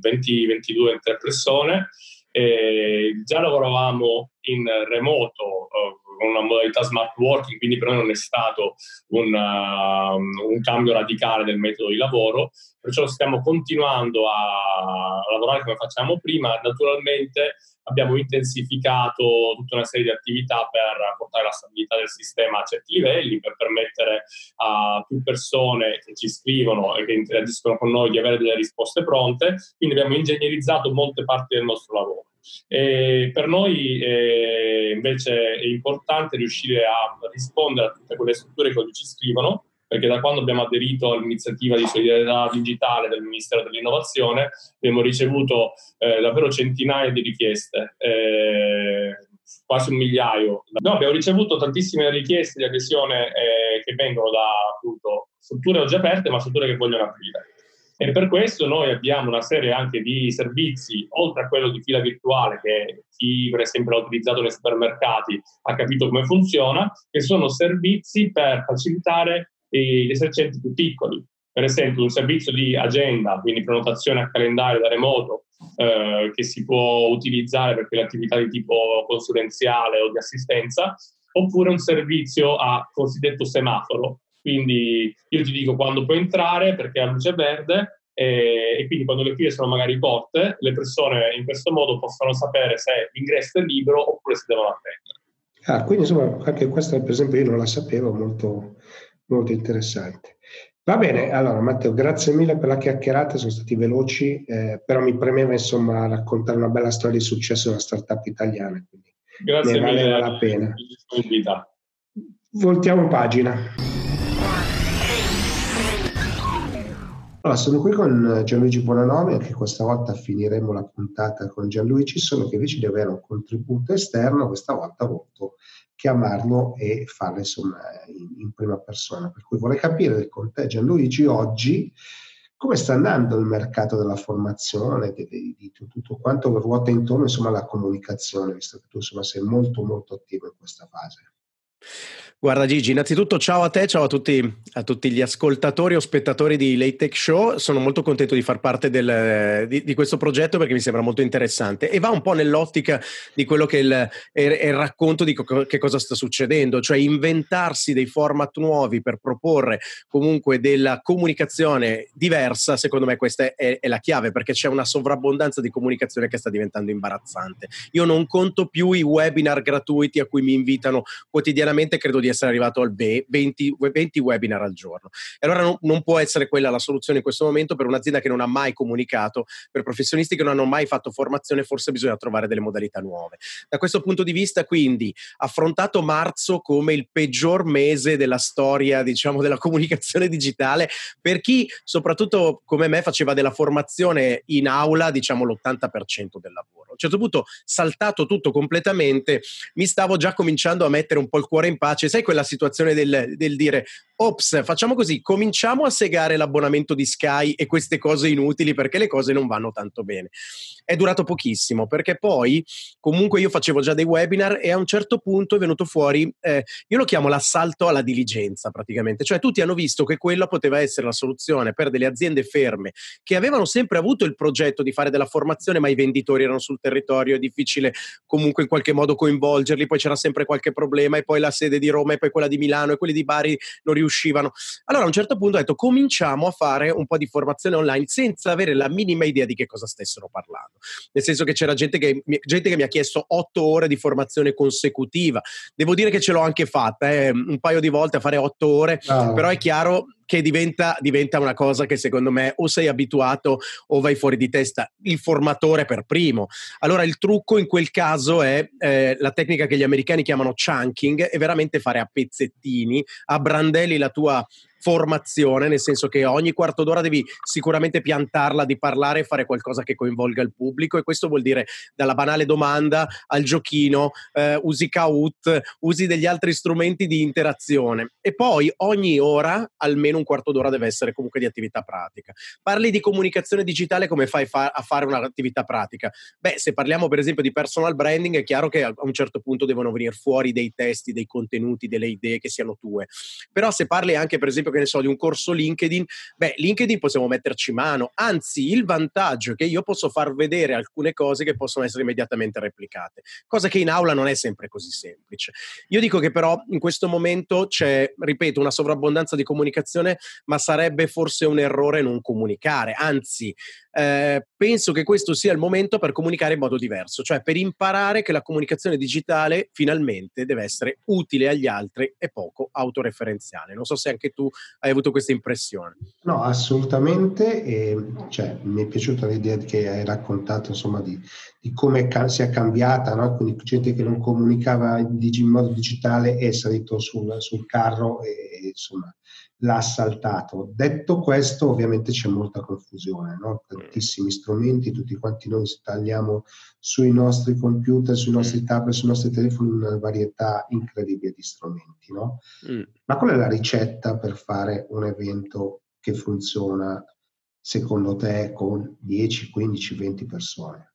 20-22 persone. E già lavoravamo in remoto eh, con una modalità smart working, quindi per noi non è stato un, uh, un cambio radicale del metodo di lavoro, perciò stiamo continuando a lavorare come facciamo prima. Naturalmente abbiamo intensificato tutta una serie di attività per portare la stabilità del sistema a certi livelli, per permettere a più persone che ci scrivono e che interagiscono con noi di avere delle risposte pronte. Quindi abbiamo ingegnerizzato molte parti del nostro lavoro. E per noi eh, invece è importante riuscire a rispondere a tutte quelle strutture che oggi ci scrivono, perché da quando abbiamo aderito all'iniziativa di solidarietà digitale del Ministero dell'Innovazione abbiamo ricevuto eh, davvero centinaia di richieste. Eh, quasi un migliaio. No, abbiamo ricevuto tantissime richieste di adesione eh, che vengono da appunto strutture oggi aperte, ma strutture che vogliono aprire. E per questo noi abbiamo una serie anche di servizi, oltre a quello di fila virtuale che chi per esempio l'ha utilizzato nei supermercati ha capito come funziona, che sono servizi per facilitare gli esercenti più piccoli. Per esempio un servizio di agenda, quindi prenotazione a calendario da remoto, eh, che si può utilizzare per quelle attività di tipo consulenziale o di assistenza, oppure un servizio a cosiddetto semaforo. Quindi io ti dico quando puoi entrare perché la luce verde e, e, quindi quando le file sono magari corte, le persone in questo modo possono sapere se l'ingresso è libero oppure se devono attendere. Ah, quindi insomma anche questa per esempio io non la sapevo, molto, molto interessante. Va bene, allora Matteo, grazie mille per la chiacchierata, sono stati veloci, eh, però mi premeva insomma raccontare una bella storia di successo della startup italiana, quindi grazie ne valeva la pena. Voltiamo pagina. Allora, sono qui con Gianluigi Buonanome, anche questa volta finiremo la puntata con Gianluigi, solo che invece di avere un contributo esterno, questa volta ho voluto chiamarlo e farlo insomma in, in prima persona. Per cui vorrei capire con te Gianluigi oggi come sta andando il mercato della formazione, di, di, di tutto quanto ruota intorno insomma alla comunicazione, visto che tu insomma sei molto molto attivo in questa fase. Guarda Gigi, innanzitutto ciao a te, ciao a tutti, a tutti gli ascoltatori o spettatori di Late Tech Show. Sono molto contento di far parte del, di, di, questo progetto perché mi sembra molto interessante e va un po' nell'ottica di quello che è il, è il racconto di co- che cosa sta succedendo, cioè inventarsi dei format nuovi per proporre comunque della comunicazione diversa. Secondo me questa è, è la chiave perché c'è una sovrabbondanza di comunicazione che sta diventando imbarazzante. Io non conto più i webinar gratuiti a cui mi invitano quotidianamente, credo di essere arrivato al 20, 20 webinar al giorno. E allora non, non, può essere quella la soluzione in questo momento per un'azienda che non ha mai comunicato, per professionisti che non hanno mai fatto formazione, forse bisogna trovare delle modalità nuove. Da questo punto di vista, quindi, affrontato marzo come il peggior mese della storia, diciamo, della comunicazione digitale, per chi, soprattutto come me, faceva della formazione in aula, diciamo, l'80% del lavoro. A un certo punto, saltato tutto completamente, mi stavo già cominciando a mettere un po' il cuore in pace. Sai quella situazione del, del dire ops, facciamo così, cominciamo a segare l'abbonamento di Sky e queste cose inutili perché le cose non vanno tanto bene. È durato pochissimo perché poi comunque io facevo già dei webinar e a un certo punto è venuto fuori, eh, io lo chiamo l'assalto alla diligenza praticamente, cioè tutti hanno visto che quella poteva essere la soluzione per delle aziende ferme che avevano sempre avuto il progetto di fare della formazione ma i venditori erano sul territorio, è difficile comunque in qualche modo coinvolgerli, poi c'era sempre qualche problema e poi la sede di Roma e poi quella di Milano e quelli di Bari non riuscivano uscivano. Allora a un certo punto ho detto cominciamo a fare un po' di formazione online senza avere la minima idea di che cosa stessero parlando. Nel senso che c'era gente che, gente che mi ha chiesto otto ore di formazione consecutiva. Devo dire che ce l'ho anche fatta, eh, un paio di volte a fare otto ore, oh. però è chiaro che diventa, diventa, una cosa che secondo me o sei abituato o vai fuori di testa, il formatore per primo. Allora il trucco in quel caso è eh, la tecnica che gli americani chiamano chunking, è veramente fare a pezzettini, a brandelli la tua formazione, nel senso che ogni quarto d'ora devi sicuramente piantarla di parlare e fare qualcosa che coinvolga il pubblico e questo vuol dire dalla banale domanda al giochino, eh, usi Kahoot, usi degli altri strumenti di interazione e poi ogni ora almeno un quarto d'ora deve essere comunque di attività pratica. Parli di comunicazione digitale, come fai fa- a fare un'attività pratica? Beh, se parliamo per esempio di personal branding è chiaro che a un certo punto devono venire fuori dei testi, dei contenuti, delle idee che siano tue. Però se parli anche per esempio che ne so, di un corso LinkedIn, beh, LinkedIn possiamo metterci mano. Anzi, il vantaggio è che io posso far vedere alcune cose che possono essere immediatamente replicate, cosa che in aula non è sempre così semplice. Io dico che però in questo momento c'è, ripeto, una sovrabbondanza di comunicazione, ma sarebbe forse un errore non comunicare. Anzi, eh, penso che questo sia il momento per comunicare in modo diverso, cioè per imparare che la comunicazione digitale finalmente deve essere utile agli altri e poco autoreferenziale. Non so se anche tu hai avuto questa impressione. No, assolutamente. E, cioè, mi è piaciuta l'idea che hai raccontato insomma, di, di come ca- sia cambiata, no? quindi gente che non comunicava in, in modo digitale è salito sul, sul carro e insomma l'ha saltato. Detto questo, ovviamente c'è molta confusione, no? tantissimi strumenti, tutti quanti noi installiamo sui nostri computer, sui nostri mm. tablet, sui nostri telefoni una varietà incredibile di strumenti. No? Mm. Ma qual è la ricetta per fare un evento che funziona secondo te con 10, 15, 20 persone?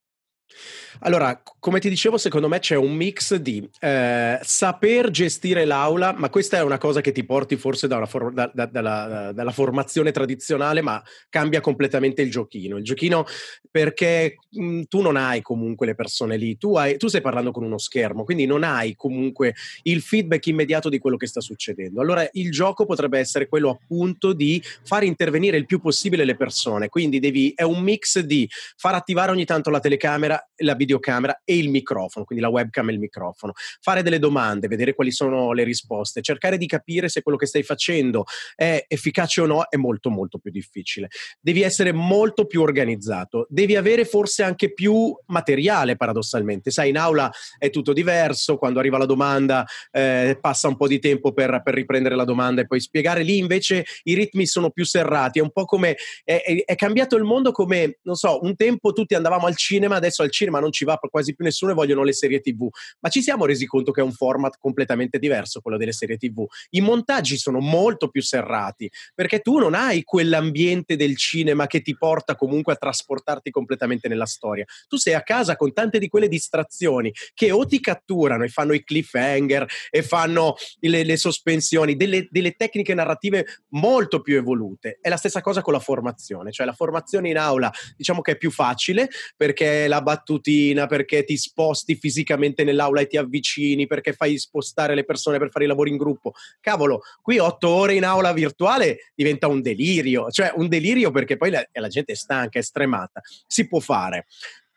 Allora, come ti dicevo, secondo me c'è un mix di eh, saper gestire l'aula, ma questa è una cosa che ti porti forse da for- da, da, dalla, dalla, formazione tradizionale, ma cambia completamente il giochino. Il giochino perché mh, mm, tu non hai comunque le persone lì, tu, hai, tu stai parlando con uno schermo, quindi non hai comunque il feedback immediato di quello che sta succedendo. Allora il gioco potrebbe essere quello appunto di far intervenire il più possibile le persone, quindi devi, è un mix di far attivare ogni tanto la telecamera, la videocamera e il microfono, quindi la webcam e il microfono, fare delle domande, vedere quali sono le risposte, cercare di capire se quello che stai facendo è efficace o no è molto molto più difficile. Devi essere molto più organizzato, devi avere forse anche più materiale paradossalmente, sai in aula è tutto diverso, quando arriva la domanda eh, passa un po' di tempo per, per, riprendere la domanda e poi spiegare, lì invece i ritmi sono più serrati, è un po' come è, è, cambiato il mondo come, non so, un tempo tutti andavamo al cinema, adesso al cinema non ci va quasi più nessuno e vogliono le serie TV. Ma ci siamo resi conto che è un format completamente diverso quello delle serie TV. I montaggi sono molto più serrati perché tu non hai quell'ambiente del cinema che ti porta comunque a trasportarti completamente nella storia. Tu sei a casa con tante di quelle distrazioni che o ti catturano e fanno i cliffhanger e fanno le, le sospensioni, delle, delle tecniche narrative molto più evolute. È la stessa cosa con la formazione, cioè la formazione in aula diciamo che è più facile perché la battutina, perché ti sposti fisicamente nell'aula e ti avvicini, perché fai spostare le persone per fare i lavori in gruppo. Cavolo, qui otto ore in aula virtuale diventa un delirio, cioè un delirio perché poi la, la gente è stanca, è stremata. Si può fare.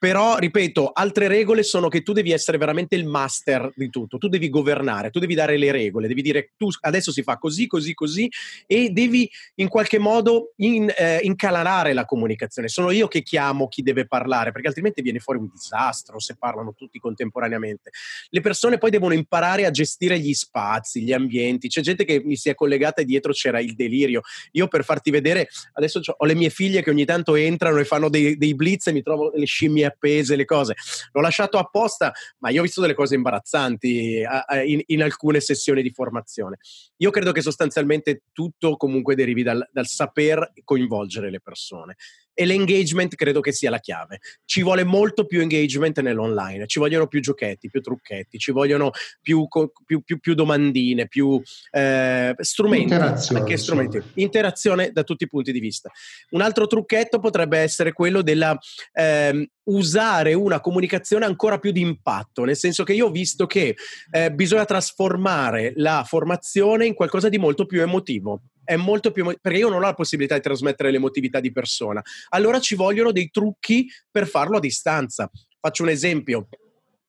Però, ripeto, altre regole sono che tu devi essere veramente il master di tutto, tu devi governare, tu devi dare le regole, devi dire tu adesso si fa così, così, così e devi in qualche modo in, eh, incalarare la comunicazione. Sono io che chiamo chi deve parlare, perché altrimenti viene fuori un disastro se parlano tutti contemporaneamente. Le persone poi devono imparare a gestire gli spazi, gli ambienti. C'è gente che mi si è collegata e dietro c'era il delirio. Io per farti vedere, adesso ho le mie figlie che ogni tanto entrano e fanno dei, dei blitz e mi trovo le scimmie appese, le cose. L'ho lasciato apposta, ma io ho visto delle cose imbarazzanti in, in alcune sessioni di formazione. Io credo che sostanzialmente tutto comunque derivi dal, dal saper coinvolgere le persone e l'engagement credo che sia la chiave. Ci vuole molto più engagement nell'online, ci vogliono più giochetti, più trucchetti, ci vogliono più, più, più, più domandine, più eh, strumenti. Interazione, strumenti. Interazione da tutti i punti di vista. Un altro trucchetto potrebbe essere quello della eh, usare una comunicazione ancora più di impatto, nel senso che io ho visto che eh, bisogna trasformare la formazione in qualcosa di molto più emotivo è molto più perché io non ho la possibilità di trasmettere l'emotività di persona. Allora ci vogliono dei trucchi per farlo a distanza. Faccio un esempio.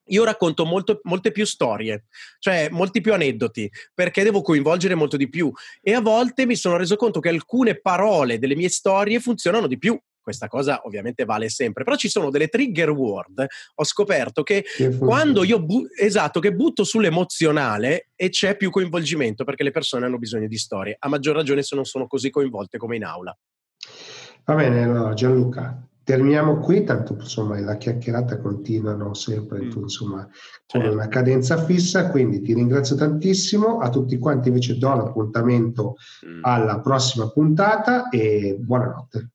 Io racconto molto, molte più storie, cioè molti più aneddoti, perché devo coinvolgere molto di più. E a volte mi sono reso conto che alcune parole delle mie storie funzionano di più questa cosa ovviamente vale sempre, però ci sono delle trigger word, ho scoperto che, che quando io bu- esatto, che butto sull'emozionale e c'è più coinvolgimento perché le persone hanno bisogno di storie, a maggior ragione se non sono così coinvolte come in aula. Va bene, allora Gianluca, terminiamo qui, tanto insomma la chiacchierata continuano sempre, mm. tu, insomma, con certo. una cadenza fissa, quindi ti ringrazio tantissimo, a tutti quanti invece do l'appuntamento mm. alla prossima puntata e buonanotte.